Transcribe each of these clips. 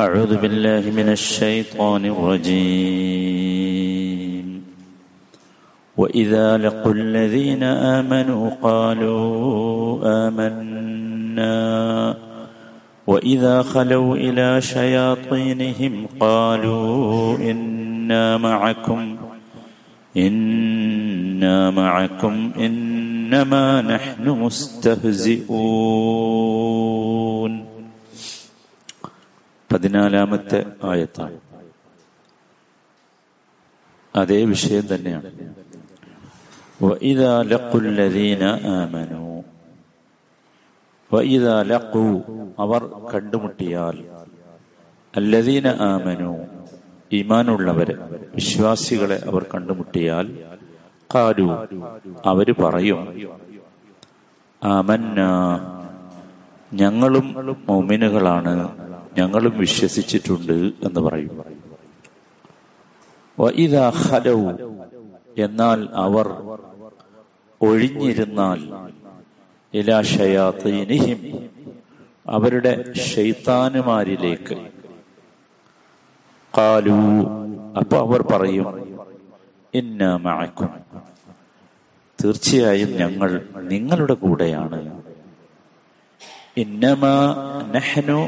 أعوذ بالله من الشيطان الرجيم. وإذا لقوا الذين آمنوا قالوا آمنا. وإذا خلوا إلى شياطينهم قالوا إنا معكم إنا معكم إنما نحن مستهزئون. പതിനാലാമത്തെ ആയത്താണ്. അതേ വിഷയം തന്നെയാണ്. അവർ കണ്ടുമുട്ടിയാൽ. അല്ലദീന ആമനു ഇമാനുള്ളവരെ വിശ്വാസികളെ അവർ കണ്ടുമുട്ടിയാൽ. കാരു അവർ പറയും ആമന്ന ഞങ്ങളും മൗമിനുകളാണ്. ഞങ്ങളും വിശ്വസിച്ചിട്ടുണ്ട് എന്ന് പറയും. എന്നാൽ അവർ ഒഴിഞ്ഞിരുന്നാൽ ഇലാ ഷയാത്തീനിഹിം അവരുടെ ഷെയ്ത്താനുമാരിലേക്ക് കാലു അപ്പൊ അവർ പറയും ഇന്ന മഴക്കും തീർച്ചയായും ഞങ്ങൾ നിങ്ങളുടെ കൂടെയാണ്. ഇന്നമാ നഹ്നു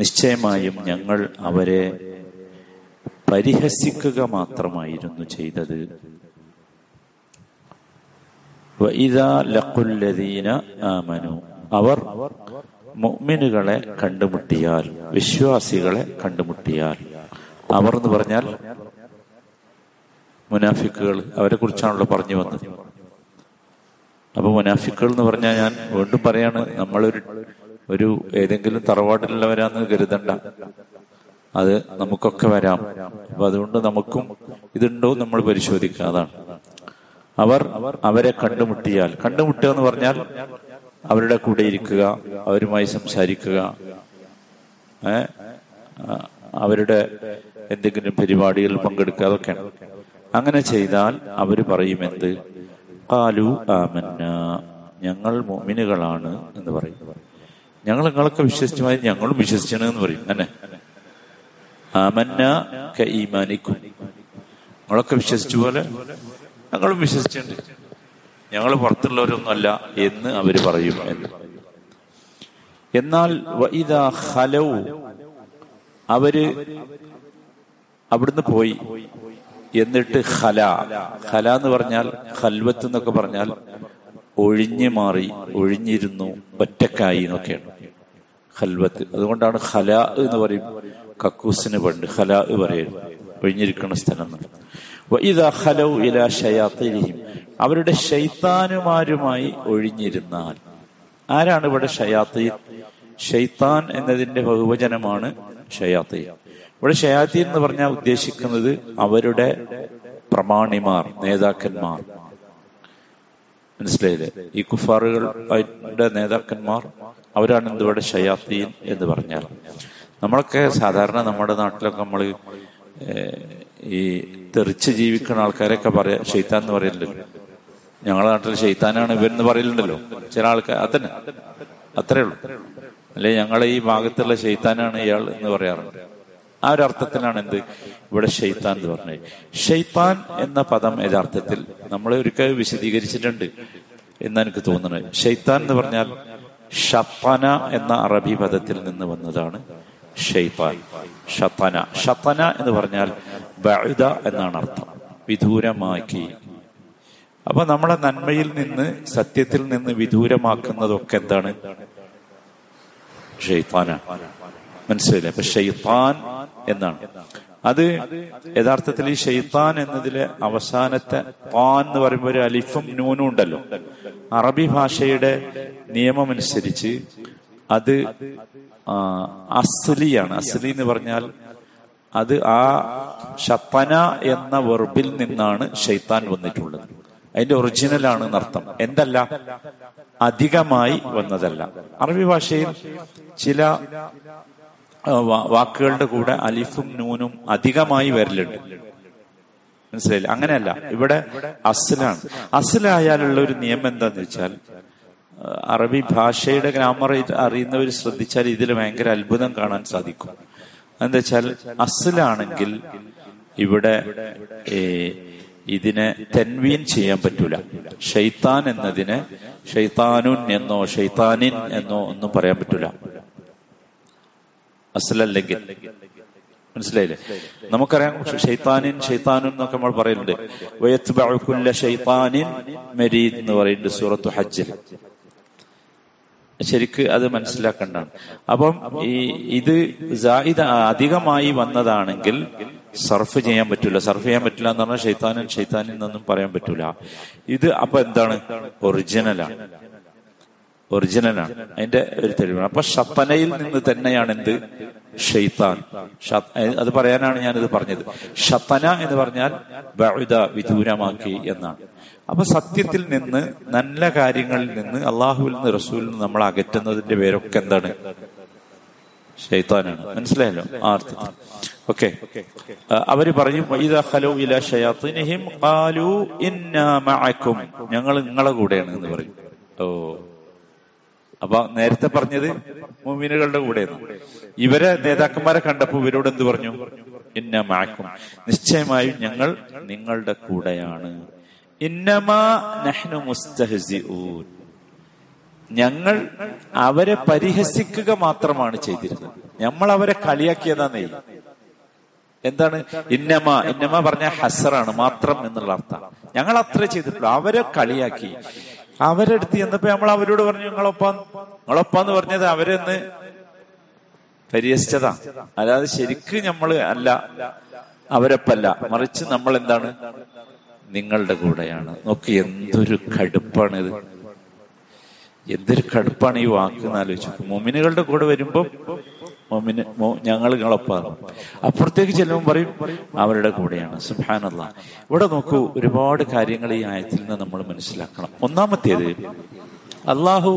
നിശ്ചയമായും ഞങ്ങൾ അവരെ പരിഹസിക്കുക മാത്രമായിരുന്നു ചെയ്തത്. ആമനു. അവർ മുഅ്മിനുകളെ കണ്ടുമുട്ടിയാൽ വിശ്വാസികളെ കണ്ടുമുട്ടിയാൽ. അവർ എന്ന് പറഞ്ഞാൽ മുനാഫിക്കുകൾ അവരെ കുറിച്ചാണല്ലോ പറഞ്ഞു വന്നത്. അപ്പൊ മുനാഫിക്കൾ എന്ന് പറഞ്ഞാൽ ഞാൻ വീണ്ടും പറയാണ് നമ്മളൊരു ഒരു ഏതെങ്കിലും തറവാട്ടിലുള്ളവരാന്ന് കരുതണ്ട. അത് നമുക്കൊക്കെ വരാം. അപ്പൊ അതുകൊണ്ട് നമുക്കും ഇതുണ്ടോ നമ്മൾ പരിശോധിക്കുക അതാണ്. അവർ അവരെ കണ്ടുമുട്ടിയാൽ കണ്ടുമുട്ടുക എന്ന് പറഞ്ഞാൽ അവരുടെ കൂടെ ഇരിക്കുക അവരുമായി സംസാരിക്കുക. അവരുടെ എന്തെങ്കിലും പരിപാടികളിൽ പങ്കെടുക്കുക അതൊക്കെയാണ്. അങ്ങനെ ചെയ്താൽ അവർ പറയും എന്ത്? കാലു ആമന്ന. ഞങ്ങൾ മോമിനുകളാണ് എന്ന് പറയും. ഞങ്ങൾ നിങ്ങളൊക്കെ വിശ്വസിച്ചുമായി ഞങ്ങളും വിശ്വസിച്ചണെന്ന് പറയും അന്നെ ആമന്ന ക ഈമാനിക്കും. നിങ്ങളൊക്കെ വിശ്വസിച്ച പോലെ ഞങ്ങളും വിശ്വസിച്ചിട്ടുണ്ട്. ഞങ്ങൾ പുറത്തുള്ളവരൊന്നുമല്ല എന്ന് അവർ പറയും എന്ന്. എന്നാൽ ഹലവും ഹലൗ അവർ അവിടുന്ന് പോയി. എന്നിട്ട് ഹല ഹല എന്ന് പറഞ്ഞാൽ ഹൽവത്ത് എന്നൊക്കെ പറഞ്ഞാൽ ഒഴിഞ്ഞു മാറി ഒഴിഞ്ഞിരുന്നു ഒറ്റക്കായി എന്നൊക്കെയാണ്. ഹൽവത്ത് അതുകൊണ്ടാണ് ഹല എന്ന് പറയും. കക്കൂസിന് പണ്ട് ഹല പറയും. ഒഴിഞ്ഞിരിക്കുന്ന സ്ഥലം അവരുടെ ഷെയ്ത്താനുമാരുമായി ഒഴിഞ്ഞിരുന്നാൽ. ആരാണ് ഇവിടെ ഷയാത്തീൻ? ഷെയ്ത്താൻ എന്നതിന്റെ ബഹുവചനമാണ് ഷയാത്തീൻ. ഇവിടെ ഷയാത്തീൻ എന്ന് പറഞ്ഞാൽ ഉദ്ദേശിക്കുന്നത് അവരുടെ പ്രമാണിമാർ നേതാക്കന്മാർ. മനസ്സിലായില്ലേ? ഈ കുഫാറുകളുടെ നേതാക്കന്മാർ അവരാണ് എന്തുവിടെ ഷയാത്തീൻ എന്ന് പറഞ്ഞാൽ. നമ്മളൊക്കെ സാധാരണ നമ്മുടെ നാട്ടിലൊക്കെ നമ്മൾ ഈ തെറിച്ച് ജീവിക്കുന്ന ആൾക്കാരൊക്കെ പറയാ ഷെയ്ത്താൻ എന്ന് പറയുന്നുണ്ടല്ലോ ഞങ്ങളുടെ നാട്ടിൽ ഷെയ്ത്താനാണ് ഇവരെന്ന് പറയലുണ്ടല്ലോ. ചില ആൾക്കാർ അതന്നെ. അത്രേ ഉള്ളൂ. അല്ലെ ഞങ്ങളെ ഈ ഭാഗത്തുള്ള ഷെയ്ത്താനാണ് ഇയാൾ എന്ന് പറയാറുണ്ട്. ആ ഒരു അർത്ഥത്തിലാണ് എന്ത്? ഇവിടെ ഷെയ്ത്താൻ എന്ന് പറഞ്ഞത്. ഷെയ്ത്താൻ എന്ന പദം യഥാർത്ഥത്തിൽ നമ്മൾ ഒരിക്കൽ വിശദീകരിച്ചിട്ടുണ്ട് എന്ന് എനിക്ക് തോന്നുന്നത്. ഷെയ്ത്താൻ എന്ന് പറഞ്ഞാൽ ഷപ്പന എന്ന അറബി പദത്തിൽ നിന്ന് വന്നതാണ് ഷെയ്ത്താൻ ഷപ്പന ഷപ്പന എന്ന് പറഞ്ഞാൽ ബഴുത എന്നാണ് അർത്ഥം. വിദൂരമാക്കി. അപ്പൊ നമ്മളെ നന്മയിൽ നിന്ന് സത്യത്തിൽ നിന്ന് വിദൂരമാക്കുന്നതൊക്കെ എന്താണ്? ഷെയ്ത്താന. മനസ്സിലായില്ലേ? അപ്പൊ ഷെയ്ത്താൻ എന്നാണ്. അത് യഥാർത്ഥത്തിൽ ഈ ഷെയ്ത്താൻ എന്നതിലെ അവസാനത്തെ പാൻ എന്ന് പറയുമ്പോൾ ഒരു അലിഫും നൂനും ഉണ്ടല്ലോ. അറബി ഭാഷയുടെ നിയമമനുസരിച്ച് അത് അസ്ലിയാണ്. അസ്ലി എന്ന് പറഞ്ഞാൽ അത് ആ ഷപ്പന എന്ന വെർബിൽ നിന്നാണ് ഷെയ്ത്താൻ വന്നിട്ടുള്ളത്. അതിന്റെ ഒറിജിനൽ ആണ് എന്നർത്ഥം. എന്തല്ല? അധികമായി വന്നതല്ല. അറബി ഭാഷയിൽ ചില വാക്കുകളുടെ കൂടെ അലിഫും നൂനും അധികമായി വരലുണ്ട്. മനസ്സിലായില്ല? അങ്ങനെയല്ല. ഇവിടെ അസിലാണ്. അസിലായാലുള്ള ഒരു നിയമം എന്താന്ന് വെച്ചാൽ അറബി ഭാഷയുടെ ഗ്രാമർ അറിയുന്നവർ ശ്രദ്ധിച്ചാൽ ഇതിൽ ഭയങ്കര അത്ഭുതം കാണാൻ സാധിക്കും. എന്താ വെച്ചാൽ അസിലാണെങ്കിൽ ഇവിടെ ഇതിനെ തെൻവീൻ ചെയ്യാൻ പറ്റൂല. ഷെയ്ത്താൻ എന്നതിന് ഷെയ്ത്താനുൻ എന്നോ ഷെയ്ത്താനിൻ എന്നോ ഒന്നും പറയാൻ പറ്റൂല. അസലല്ലെങ്കിൽ. മനസ്സിലായില്ലേ? നമുക്കറിയാം ഷെയ്ത്താനിൻ ഷെയ്ത്താനും എന്നൊക്കെ നമ്മൾ പറയുന്നുണ്ട്. വയത്തുബഅകുല്ല ഷെയ്ത്താനിൻ മരീദ് എന്ന് പറയുന്നുണ്ട് സൂറത്തു ഹജ്ജിൽ ശരിക്ക് അത് മനസ്സിലാക്കേണ്ടതാണ്. അപ്പം ഈ ഇത് അധികമായി വന്നതാണെങ്കിൽ സർഫ് ചെയ്യാൻ പറ്റില്ല സർഫ് ചെയ്യാൻ പറ്റില്ല എന്ന് പറഞ്ഞാൽ ഷെയ്ത്താനും ഷെയ്ത്താനിൽ നിന്നും പറയാൻ പറ്റൂല. ഇത് അപ്പൊ എന്താണ്? ഒറിജിനലാണ് ഒറിജിനലാണ് അതിന്റെ ഒരു തെളിവാണ്. അപ്പൊ ഷത്തനയിൽ നിന്ന് തന്നെയാണ് എന്ത്? ഷെയ്ത്താൻ അത് പറയാനാണ് ഞാനിത് പറഞ്ഞത്. ഷത്തന എന്ന് പറഞ്ഞാൽ ബഴുത വിദൂരമാക്കി എന്നാണ്. അപ്പൊ സത്യത്തിൽ നിന്ന് നല്ല കാര്യങ്ങളിൽ നിന്ന് അള്ളാഹുവിൽ നിന്ന് റസൂലിൽ നിന്ന് നമ്മൾ അകറ്റുന്നതിന്റെ പേരൊക്കെ എന്താണ്? ഷെയ്ത്താനാണ് മനസ്സിലായല്ലോ? ആ അർത്ഥത്തിൽ ഓക്കെ അവർ പറയും ഞങ്ങൾ നിങ്ങളെ കൂടെയാണ് എന്ന് പറയും. ഓ. അപ്പൊ നേരത്തെ പറഞ്ഞത് മുമീനുകളുടെ കൂടെയാണ്. ഇവരെ നേതാക്കന്മാരെ കണ്ടപ്പോ ഇവരോട് എന്ത് പറഞ്ഞു? ഇന്ന മാക്കും നിശ്ചയമായും ഞങ്ങൾ നിങ്ങളുടെ കൂടെയാണ്. ഇന്നമാ നഹ്നു മുസ്തഹസിഊൻ. ഞങ്ങൾ അവരെ പരിഹസിക്കുക മാത്രമാണ് ചെയ്തിരുന്നത്. നമ്മൾ അവരെ കളിയാക്കിയതാന്നേ. എന്താണ്? ഇന്നമ ഇന്നമ പറഞ്ഞ ഹസറാണ് മാത്രം എന്നുള്ള അർത്ഥം. ഞങ്ങൾ അത്ര ചെയ്തിട്ടുള്ളൂ. അവരെ കളിയാക്കി. അവരെടുത്ത് ചെന്നപ്പോ നമ്മൾ അവരോട് പറഞ്ഞു നിങ്ങളൊപ്പം നിങ്ങളൊപ്പാന്ന് പറഞ്ഞത് അവരെന്ന് പരിഹസിച്ചതാ. അല്ലാതെ ശരിക്ക് നമ്മൾ അല്ല അവരപ്പല്ല. മറിച്ച് നമ്മൾ എന്താണ് നിങ്ങളുടെ കൂടെയാണ്. നോക്കി എന്തൊരു കടുപ്പാണിത്. എന്തൊരു കടുപ്പാണ് ഈ വാക്ക് എന്നാലോചിച്ചു മൊമിനുകളുടെ കൂടെ വരുമ്പോ മൊമിന് ഞങ്ങൾ നിങ്ങളൊപ്പാണ് അപ്പുറത്തേക്ക് ചെല്ലുമ്പോൾ പറയും അവരുടെ കൂടെയാണ്. സുഹാനല്ല ഇവിടെ നോക്കൂ ഒരുപാട് കാര്യങ്ങൾ ഈ ആയത്തിൽ നിന്ന് നമ്മൾ മനസ്സിലാക്കണം. ഒന്നാമത്തേത് അള്ളാഹു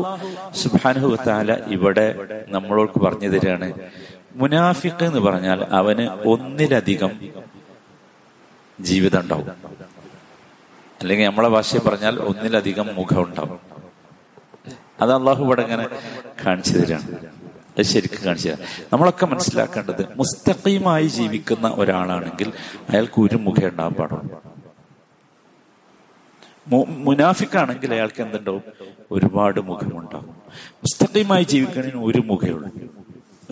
സുബാനുഹു താല ഇവിടെ നമ്മളോട് പറഞ്ഞു തരികയാണ് മുനാഫിഖ് എന്ന് പറഞ്ഞാൽ അവന് ഒന്നിലധികം ജീവിതം ഉണ്ടാവും. അല്ലെങ്കിൽ നമ്മളെ ഭാഷയിൽ പറഞ്ഞാൽ ഒന്നിലധികം മുഖം ഉണ്ടാവും. അത് അള്ളാഹു ഇവിടെ ഇങ്ങനെ കാണിച്ചു തരാണ്. അത് ശരിക്കും കാണിച്ചു തരാം. നമ്മളൊക്കെ മനസ്സിലാക്കേണ്ടത് മുസ്തഖീമായി ജീവിക്കുന്ന ഒരാളാണെങ്കിൽ അയാൾക്ക് ഒരു മുഖം ഉണ്ടാകാൻ പാടുള്ളൂ. മുനാഫിക്കാണെങ്കിൽ അയാൾക്ക് എന്തുണ്ടാവും? ഒരുപാട് മുഖമുണ്ടാകും മുസ്തഖീമായി ജീവിക്കുന്നതിന് ഒരു മുഖമുള്ളൂ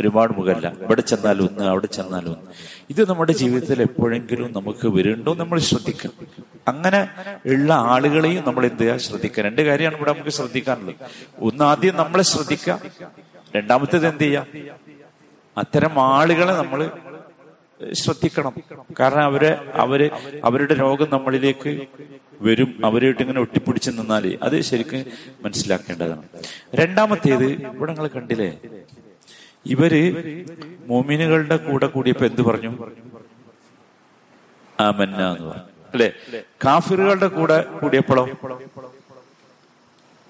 ഒരുപാട് മുഖല്ല. ഇവിടെ ചെന്നാലും ഒന്ന് അവിടെ ചെന്നാലും ഒന്ന്. ഇത് നമ്മുടെ ജീവിതത്തിൽ എപ്പോഴെങ്കിലും നമുക്ക് വരുന്നുണ്ടോ നമ്മൾ ശ്രദ്ധിക്കണം. അങ്ങനെ ഉള്ള ആളുകളെയും നമ്മൾ എന്ത് ചെയ്യാൻ ശ്രദ്ധിക്കുക. രണ്ട് കാര്യമാണ് ഇവിടെ നമുക്ക് ശ്രദ്ധിക്കാനുള്ളത്. ഒന്ന് ആദ്യം നമ്മളെ ശ്രദ്ധിക്കുക. രണ്ടാമത്തേത് എന്ത് ചെയ്യാം? അത്തരം ആളുകളെ നമ്മൾ ശ്രദ്ധിക്കണം. കാരണം അവരെ അവർ അവരുടെ രോഗം നമ്മളിലേക്ക് വരും. അവരായിട്ട് ഇങ്ങനെ ഒട്ടിപ്പിടിച്ച് നിന്നാലേ അത് ശരിക്കും മനസ്സിലാക്കേണ്ടതാണ്. രണ്ടാമത്തേത് ഇവിടെ നിങ്ങൾ കണ്ടില്ലേ? ഇവർ മോമിനുകളുടെ കൂടെ കൂടിയപ്പോ എന്ത് പറഞ്ഞു? ആമന്ന എന്ന് പറഞ്ഞു. അല്ലെ? കാഫിറുകളുടെ കൂടെ കൂടിയപ്പോഴോ?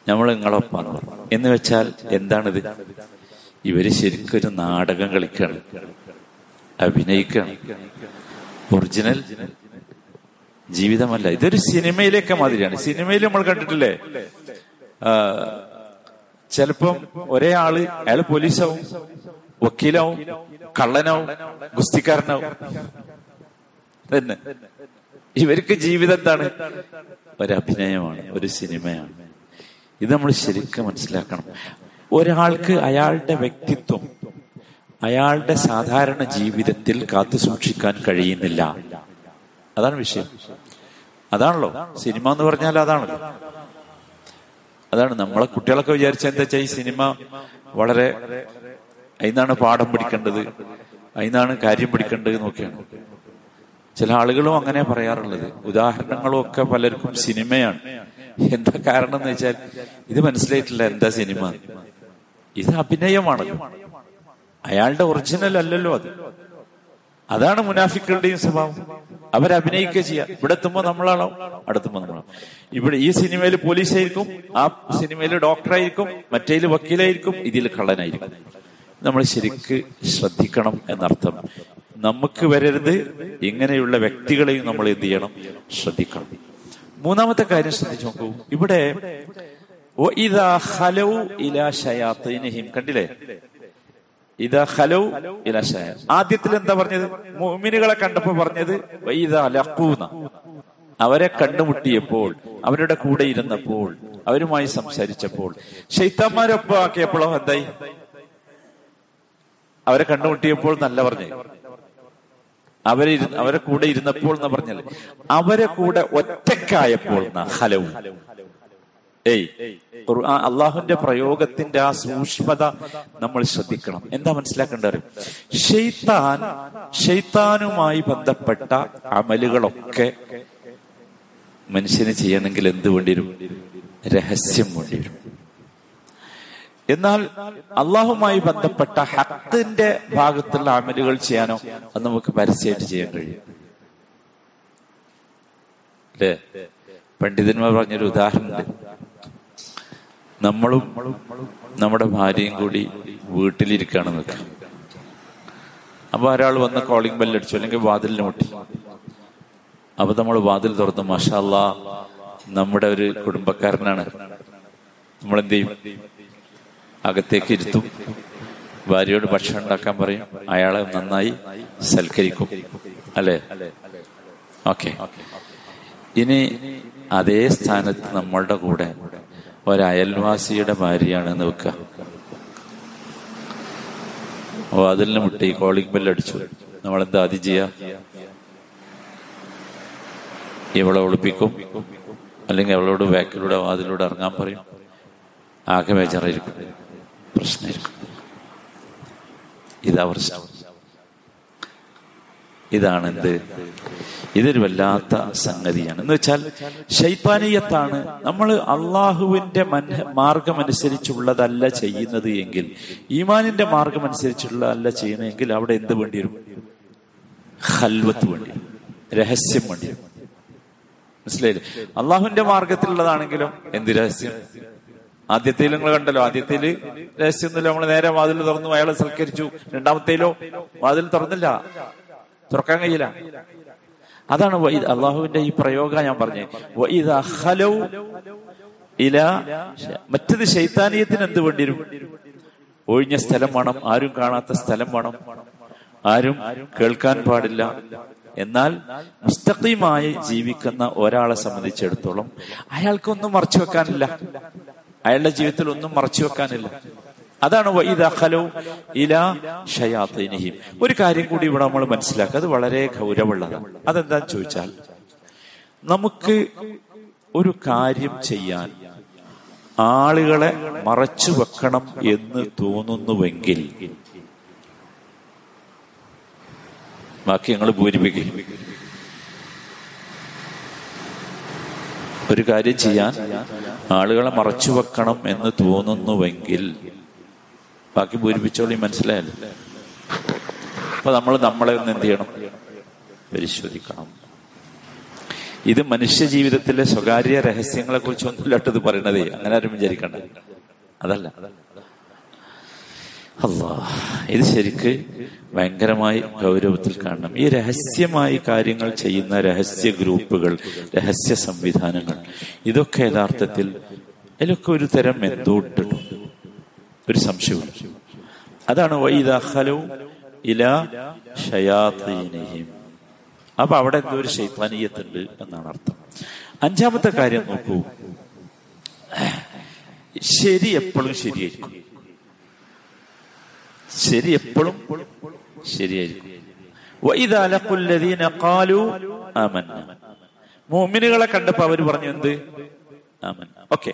നമ്മൾ നിങ്ങളൊപ്പാണ്? എന്ന് വെച്ചാൽ എന്താണിത്? ഇവർ ശരിക്കൊരു നാടകം കളിക്കാണ്. അഭിനയിക്കാണ്. ഒറിജിനൽ ജീവിതമല്ല. ഇതൊരു സിനിമയിലേക്ക് മാതിരിയാണ്. സിനിമയിൽ നമ്മൾ കണ്ടിട്ടില്ലേ? ചിലപ്പം ഒരേ ആൾ അയാൾ പോലീസാവും വക്കീലാവും കള്ളനാവും ഗുസ്തിക്കാരനാവും. തന്നെ ഇവർക്ക് ജീവിതം എന്താണ്? ഒരു അഭിനയമാണ് ഒരു സിനിമയാണ്. ഇത് നമ്മൾ ശരിക്കും മനസ്സിലാക്കണം. ഒരാൾക്ക് അയാളുടെ വ്യക്തിത്വം അയാളുടെ സാധാരണ ജീവിതത്തിൽ കാത്തു സൂക്ഷിക്കാൻ കഴിയുന്നില്ല. അതാണ് വിഷയം. അതാണല്ലോ. സിനിമ എന്ന് പറഞ്ഞാൽ അതാണല്ലോ. അതാണ് നമ്മളെ കുട്ടികളൊക്കെ വിചാരിച്ച എന്താ വെച്ചാൽ ഈ സിനിമ വളരെ അതിന്നാണ് പാഠം പിടിക്കേണ്ടത് അതിനാണ് കാര്യം പിടിക്കേണ്ടത് നോക്കിയാണ് ചില ആളുകളും അങ്ങനെ പറയാറുള്ളത്. ഉദാഹരണങ്ങളും ഒക്കെ പലർക്കും സിനിമയാണ്. എന്താ കാരണം എന്ന് വെച്ചാൽ ഇത് മനസ്സിലായിട്ടില്ല എന്താ സിനിമ. ഇത് അഭിനയമാണ്. അയാളുടെ ഒറിജിനൽ അല്ലല്ലോ അത്. അതാണ് മുനാഫിക്കളുടെയും സ്വഭാവം. അവരഭിനയിക്കുക ചെയ്യുക ഇവിടെ എത്തുമ്പോ നമ്മളാണോ? അടുത്തുമ്പോ നമ്മളാണോ? ഇവിടെ ഈ സിനിമയിൽ പോലീസായിരിക്കും ആ സിനിമയിൽ ഡോക്ടറായിരിക്കും മറ്റേതിൽ വക്കീലായിരിക്കും ഇതിൽ കള്ളനായിരിക്കും. നമ്മൾ ശരിക്ക് ശ്രദ്ധിക്കണം എന്നർത്ഥം. നമുക്ക് വരരുത് ഇങ്ങനെയുള്ള വ്യക്തികളെയും നമ്മൾ എന്ത് ചെയ്യണം? ശ്രദ്ധിക്കണം. മൂന്നാമത്തെ കാര്യം ശ്രദ്ധിച്ചു നോക്കൂ. ഇവിടെ കണ്ടില്ലേ? ആദ്യത്തിൽ എന്താ പറഞ്ഞത്? മുഅ്മിനുകളെ കണ്ടപ്പോ പറഞ്ഞത് വൈദാ അവരെ കണ്ടുമുട്ടിയപ്പോൾ അവരുടെ കൂടെ ഇരുന്നപ്പോൾ അവരുമായി സംസാരിച്ചപ്പോൾ. ഷെയ്ത്താന്മാരൊപ്പം ആക്കിയപ്പോഴോ എന്തായി? അവരെ കണ്ടുമുട്ടിയപ്പോൾ നല്ല പറഞ്ഞു. അവരെ അവരെ കൂടെ ഇരുന്നപ്പോൾ എന്ന് പറഞ്ഞാൽ അവരെ കൂടെ ഒറ്റക്കായപ്പോൾ ഹലവും ഏയ് ഖുർആൻ അള്ളാഹുന്റെ പ്രയോഗത്തിന്റെ ആ സൂക്ഷ്മത നമ്മൾ ശ്രദ്ധിക്കണം. എന്താ മനസ്സിലാക്കേണ്ടത്? ഷെയ്ത്താൻ ഷെയ്ത്താനുമായി ബന്ധപ്പെട്ട അമലുകളൊക്കെ മനുഷ്യന് ചെയ്യണമെങ്കിൽ എന്ത് വേണ്ടിവരും രഹസ്യം വേണ്ടിവരും എന്നാൽ അള്ളാഹുമായി ബന്ധപ്പെട്ട ഹത്തിന്റെ ഭാഗത്തുള്ള അമലുകൾ ചെയ്യാനോ അത് നമുക്ക് പരസ്യമായിട്ട് ചെയ്യാൻ കഴിയും. അല്ലേ? പണ്ഡിതന്മാർ പറഞ്ഞൊരു ഉദാഹരണമുണ്ട്. നമ്മളും നമ്മുടെ ഭാര്യയും കൂടി വീട്ടിലിരിക്കുകയാണ് നിൽക്കുക. അപ്പൊ ഒരാൾ വന്ന് കോളിംഗ് ബെല്ലടിച്ചു അല്ലെങ്കിൽ വാതിലിന് മുട്ടി. അപ്പൊ നമ്മൾ വാതിൽ തുറന്നു മഷാല്ല നമ്മുടെ ഒരു കുടുംബക്കാരനാണ്. നമ്മൾ എന്ത് ചെയ്യും അകത്തേക്ക് ഇരുത്തും. ഭാര്യയോട് ഭക്ഷണം ഉണ്ടാക്കാൻ പറയും. അയാളെ നന്നായി സൽക്കരിക്കും. അല്ലേ? ഓക്കെ. ഇനി അതേ സ്ഥാനത്ത് നമ്മളുടെ കൂടെ ഒരയൽവാസിയുടെ ഭാര്യയാണെന്ന് വെക്കുക. വാതിലിന് മുട്ടി കോളിംഗ് ബെല്ലടിച്ചു നമ്മളെന്താ ആദ്യം ചെയ്യ? ഇവളെ ഒളിപ്പിക്കും. അല്ലെങ്കിൽ അവളോട് ബാക്കിലൂടെ വാതിലൂടെ ഇറങ്ങാൻ പറയും. ആകെ ബേജാറായിരിക്കും. പ്രശ്നമായിരിക്കും. ഇതാ പ്രശ്നം. ഇതാണ് എന്ത് ഇതൊരു വല്ലാത്ത സംഗതിയാണ്. എന്ന് വെച്ചാൽ ശൈത്താനീയത്താണ്. നമ്മൾ അള്ളാഹുവിന്റെ മാർഗമനുസരിച്ചുള്ളതല്ല ചെയ്യുന്നത് എങ്കിൽ ഈമാനിന്റെ മാർഗമനുസരിച്ചുള്ളതല്ല ചെയ്യുന്നതെങ്കിൽ അവിടെ എന്ത് വേണ്ടി വരും? ഹൽവത്ത് വേണ്ടി വരും. രഹസ്യം വേണ്ടി വരും. മനസ്സിലായില്ലേ? അള്ളാഹുവിന്റെ മാർഗത്തിലുള്ളതാണെങ്കിലും എന്ത് രഹസ്യം? ആദ്യത്തേലും നിങ്ങൾ കണ്ടല്ലോ ആദ്യത്തേൽ രഹസ്യമൊന്നുമില്ല നമ്മൾ നേരെ വാതിൽ തുറന്നു അയാളെ സൽക്കരിച്ചു. രണ്ടാമത്തേലോ? വാതിൽ തുറന്നില്ല. തുറക്കാൻ കഴിയില്ല. അതാണ് വൈദ് അള്ളാഹുവിന്റെ ഈ പ്രയോഗ ഞാൻ പറഞ്ഞു. ഹലൗ ഇല മറ്റത് ശൈത്താനീയത്തിന് എന്ത് വേണ്ടി വരും ഒഴിഞ്ഞ സ്ഥലം വേണം ആരും കാണാത്ത സ്ഥലം വേണം ആരും കേൾക്കാൻ പാടില്ല. എന്നാൽ മുസ്തഖീമായി ജീവിക്കുന്ന ഒരാളെ സംബന്ധിച്ചിടത്തോളം അയാൾക്കൊന്നും മറച്ചു വെക്കാനില്ല. അയാളുടെ ജീവിതത്തിൽ ഒന്നും മറച്ചു വെക്കാനില്ല. അതാണ് വഇദ ഖലൗ ഇലാ ഷയാത്തീനിഹിം ഒരു കാര്യം കൂടി ഇവിടെ നമ്മൾ മനസ്സിലാക്കുക. അത് വളരെ ഗൗരവമുള്ളതാണ്. അതെന്താന്ന് ചോദിച്ചാൽ നമുക്ക് ഒരു കാര്യം ചെയ്യാൻ ആളുകളെ മറച്ചു വെക്കണം എന്ന് തോന്നുന്നുവെങ്കിൽ ബാക്കി ഞങ്ങൾ പൂരിപ്പിക്കും ഒരു കാര്യം ചെയ്യാൻ ആളുകളെ മറച്ചു വെക്കണം എന്ന് തോന്നുന്നുവെങ്കിൽ ബാക്കി പൂരിപ്പിച്ചോളി മനസ്സിലായല്ലോ? അപ്പൊ നമ്മൾ നമ്മളെ ഒന്ന് എന്ത് ചെയ്യണം? പരിശോധിക്കണം. ഇത് മനുഷ്യ ജീവിതത്തിലെ സ്വകാര്യ രഹസ്യങ്ങളെ കുറിച്ച് ഒന്നുമില്ലാട്ടത് പറയണതേ. അങ്ങനെ ആരും വിചാരിക്കണ്ട. അതല്ല. അല്ലാ ഇത് ശരിക്ക് ഭയങ്കരമായി ഗൗരവത്തിൽ കാണണം. ഈ രഹസ്യമായി കാര്യങ്ങൾ ചെയ്യുന്ന രഹസ്യ ഗ്രൂപ്പുകൾ രഹസ്യ സംവിധാനങ്ങൾ ഇതൊക്കെ യഥാർത്ഥത്തിൽ ഇതിലൊക്കെ ഒരു തരം എന്തോ ഇട്ടിട്ടുണ്ട്. ഒരു സംശയമുണ്ട് അതാണ് അപ്പൊ അവിടെ എന്തോ ഒരു ശൈത്താനീയത്തുണ്ട് എന്നാണ് അർത്ഥം. അഞ്ചാമത്തെ കാര്യം നോക്കൂ. ശരി എപ്പോഴും ശരിയായിരിക്കും. ശരി എപ്പോഴും ശരിയായിരിക്കും. മൂമിനുകളെ കണ്ടപ്പോ അവർ പറഞ്ഞു എന്ത് ഓക്കെ.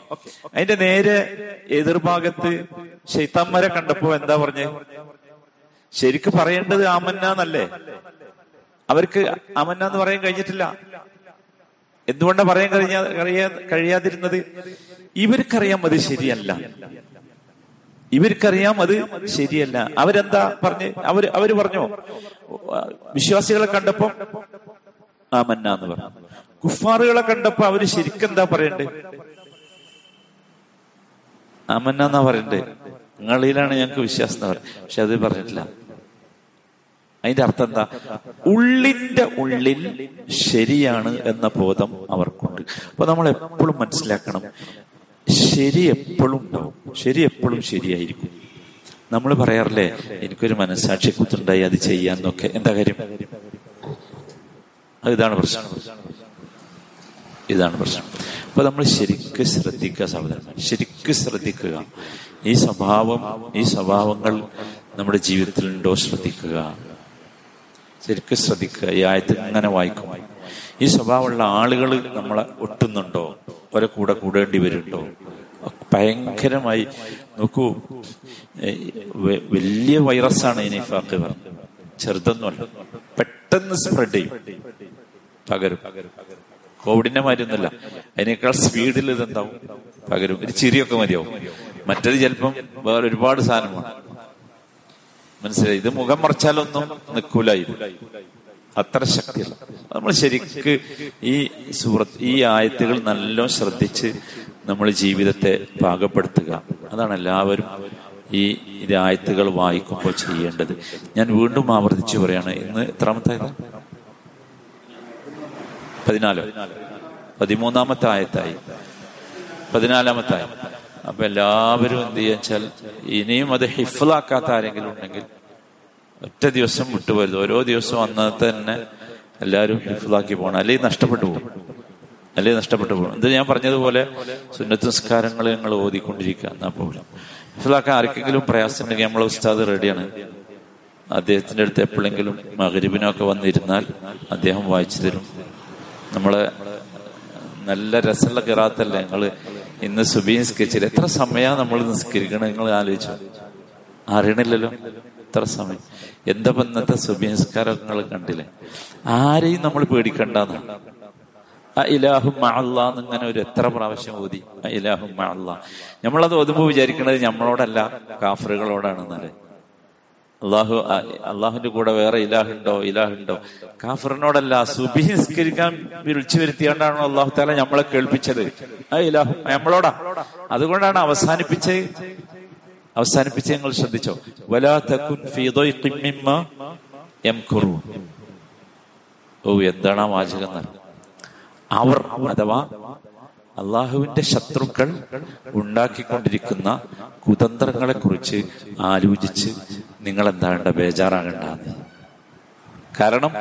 അതിന്റെ നേരെ എതിർഭാഗത്ത് ശൈത്താന്മാരെ കണ്ടപ്പോ എന്താ പറഞ്ഞേ? ശരിക്ക് പറയേണ്ടത് ആമന്നാന്നല്ലേ? അവർക്ക് ആമന്ന എന്ന് പറയാൻ കഴിഞ്ഞിട്ടില്ല. എന്തുകൊണ്ടാ പറയാൻ കഴിഞ്ഞാ കഴിയാ കഴിയാതിരുന്നത്? ഇവർക്കറിയാം അത് ശരിയല്ല. ഇവർക്കറിയാം അത് ശരിയല്ല. അവരെന്താ പറഞ്ഞ്? അവർ അവർ പറഞ്ഞോ? വിശ്വാസികളെ കണ്ടപ്പോ ആമന്ന എന്ന് പറഞ്ഞു. കുഫാറുകളെ കണ്ടപ്പോ അവർ ശരിക്കെന്താ പറയണ്ടേ? ആമന്ന എന്നാ പറയണ്ടേ? നിങ്ങളിലാണ് ഞങ്ങൾക്ക് വിശ്വാസം എന്ന് പറയുന്നത്. പക്ഷെ അത് പറഞ്ഞിട്ടില്ല. അതിന്റെ അർത്ഥം എന്താ? ഉള്ളിന്റെ ഉള്ളിൽ ശരിയാണ് എന്ന ബോധം അവർക്കുണ്ട്. അപ്പൊ നമ്മൾ എപ്പോഴും മനസ്സിലാക്കണം ശരി എപ്പോഴും ഉണ്ടാവും. ശരി എപ്പോഴും ശരിയായിരിക്കും. നമ്മൾ പറയാറില്ലേ എനിക്കൊരു മനസ്സാക്ഷി കുത്തുണ്ടായി അത് ചെയ്യാന്നൊക്കെ എന്താ കാര്യം? ഇതാണ് പ്രശ്നം. ഇതാണ് പ്രശ്നം. അപ്പൊ നമ്മൾ ശരിക്ക് ശ്രദ്ധിക്കുക സഹോദരന്മാർ ശരിക്ക് ശ്രദ്ധിക്കുക. ഈ സ്വഭാവം ഈ സ്വഭാവങ്ങൾ നമ്മുടെ ജീവിതത്തിൽ ഉണ്ടോ ശ്രദ്ധിക്കുക. ശരിക്കും ശ്രദ്ധിക്കുക. ഈ ആയത്തിൽ ഇങ്ങനെ വായിക്കും. ഈ സ്വഭാവമുള്ള ആളുകൾ നമ്മളെ ഒട്ടുന്നുണ്ടോ? അവരെ കൂടെ കൂടേണ്ടി വരുന്നുണ്ടോ? ഭയങ്കരമായി നോക്കൂ വലിയ വൈറസാണ് ഈ നിഫാക്ക് പറഞ്ഞത്. ചെറുതൊന്നുമല്ല പെട്ടെന്ന് സ്പ്രെഡ് ചെയ്യും. പകരും. കോവിഡിന്റെ മാതിരിയൊന്നുമല്ല അതിനേക്കാൾ സ്പീഡിൽ ഇതെന്താവും? പകരും. ഒരു ചിരിയൊക്കെ മതിയാവും. മറ്റത് ചിലപ്പം വേറെ ഒരുപാട് സാധനമാണ്. മനസ്സിലായി? ഇത് മുഖം മറച്ചാലൊന്നും നിൽക്കൂല അത്ര ശക്തിയല്ല. നമ്മൾ ശരിക്ക് ഈ സൂറത്ത് ഈ ആയത്തുകൾ നല്ലോണം ശ്രദ്ധിച്ച് നമ്മൾ ജീവിതത്തെ പാകപ്പെടുത്തുക. അതാണ് എല്ലാവരും ഈ ഇത് ആയത്തുകൾ വായിക്കുമ്പോൾ ചെയ്യേണ്ടത്. ഞാൻ വീണ്ടും ആവർത്തിച്ച് പറയാണ് ഇന്ന് എത്രാമത്തെ പതിനാലോ? പതിമൂന്നാമത്തെ ആയത്തായി പതിനാലാമത്തെ ആയ അപ്പൊ എല്ലാവരും എന്ത് ചെയ്യാ വെച്ചാൽ ഇനിയും അത് ഹിഫിലാക്കാത്ത ആരെങ്കിലും ഉണ്ടെങ്കിൽ ഒറ്റ ദിവസം വിട്ടുപോരുത്. ഓരോ ദിവസവും അന്നത്തെ തന്നെ എല്ലാവരും ഹിഫിലാക്കി പോകണം. അല്ലെങ്കിൽ നഷ്ടപ്പെട്ടു പോകും. അല്ലെങ്കിൽ നഷ്ടപ്പെട്ടു പോകും. ഇത് ഞാൻ പറഞ്ഞതുപോലെ സുന്നത്ത് നിസ്കാരങ്ങൾ ഞങ്ങൾ ഓതിക്കൊണ്ടിരിക്കുക. എന്നാ പോലും. ഹിഫിലാക്കാൻ ആർക്കെങ്കിലും പ്രയാസം ഉണ്ടെങ്കിൽ നമ്മളെ ഉസ്താദ് റെഡിയാണ്. അദ്ദേഹത്തിന്റെ അടുത്ത് എപ്പോഴെങ്കിലും മകരിബിനൊക്കെ വന്നിരുന്നാൽ അദ്ദേഹം വായിച്ചു തരും. നമ്മളെ നല്ല രസമുള്ള കിറാത്തല്ലേ നിങ്ങൾ ഇന്ന് സുബി നിസ്കരിച്ചില്ല എത്ര സമയമാണ് നമ്മൾ നിസ്കരിക്കണം? നിങ്ങൾ ആലോചിച്ചു. അറിയണില്ലല്ലോ. എത്ര സമയം. എന്താ ഇന്നത്തെ സുബി നിസ്കാരം നിങ്ങൾ കണ്ടില്ലേ? ആരെയും നമ്മൾ പേടിക്കണ്ടെന്ന്. ആ ഇലാഹും മഅല്ലാന്ന് ഇങ്ങനെ ഒരു എത്ര പ്രാവശ്യം ഓതി. ഇലാഹു മഅല്ലാ. നമ്മളത് ഓതുമ്പോൾ വിചാരിക്കുന്നത് നമ്മളോടല്ല കാഫറുകളോടാണെന്നല്ലേ. അള്ളാഹു അള്ളാഹുന്റെ കൂടെ വേറെ ഇലാഹുണ്ടോ ഇലാഹുണ്ടോ? കാഫറിനോടല്ല സുബി നിസ്കരിക്കാൻ വിളിച്ചു വരുത്തിയാണ്ടാണോ അള്ളാഹു താല നമ്മളെ കേൾപ്പിച്ചത്? ആ ഇലാഹു നമ്മളോടാ. അതുകൊണ്ടാണ് അവസാനിപ്പിച്ച് അവസാനിപ്പിച്ച് ഞങ്ങൾ ശ്രദ്ധിച്ചോ. വലാ തക്കുൻ ഓ എന്താണ് ആ വാചകം അവർ അഥവാ അള്ളാഹുവിന്റെ ശത്രുക്കൾ ഉണ്ടാക്കിക്കൊണ്ടിരിക്കുന്ന കുതന്ത്രങ്ങളെ കുറിച്ച് ആലോചിച്ച് നിങ്ങൾ എന്താണ്ട ബേജാറാകണ്ട കാരണം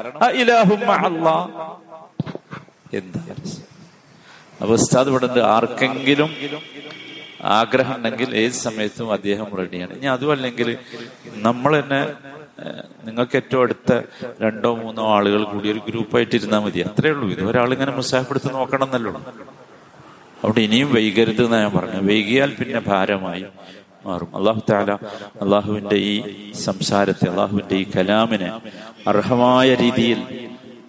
എന്താ? ഇവിടെ ആർക്കെങ്കിലും ആഗ്രഹം ഉണ്ടെങ്കിൽ ഏത് സമയത്തും അദ്ദേഹം റെഡിയാണ്. ഇനി അതുമല്ലെങ്കിൽ നമ്മൾ തന്നെ നിങ്ങൾക്ക് ഏറ്റവും അടുത്ത രണ്ടോ മൂന്നോ ആളുകൾ കൂടി ഒരു ഗ്രൂപ്പായിട്ട് ഇരുന്നാൽ മതി. അത്രേ ഉള്ളൂ. ഇത് ഒരാളിങ്ങനെ മുസാഫെടുത്ത് നോക്കണം എന്നല്ലോ അവിടെ ഇനിയും വൈകരുത് എന്ന് ഞാൻ പറഞ്ഞു വൈകിയാൽ പിന്നെ ഭാരമായി. മാറും അള്ളാഹു താല അള്ളാഹുവിന്റെ ഈ സംസാരത്തെ അള്ളാഹുവിന്റെ ഈ കലാമിനെ അർഹമായ രീതിയിൽ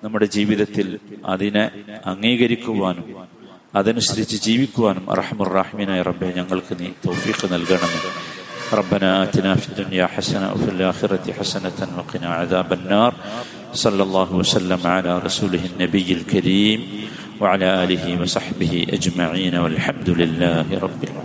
നമ്മുടെ ജീവിതത്തിൽ അതിനെ അംഗീകരിക്കുവാനും അതനുസരിച്ച് ജീവിക്കുവാനും അറഹമുറാഹിമിനായ റബ്ബെ ഞങ്ങൾക്ക് നീ തൗഫീഖ് നൽകണമെന്ന് ربنا آتنا في الدنيا حسنة وفي الآخرة حسنة وقنا عذاب النار صلى الله وسلم على رسوله النبي الكريم وعلى آله وصحبه أجمعين والحمد لله رب العالمين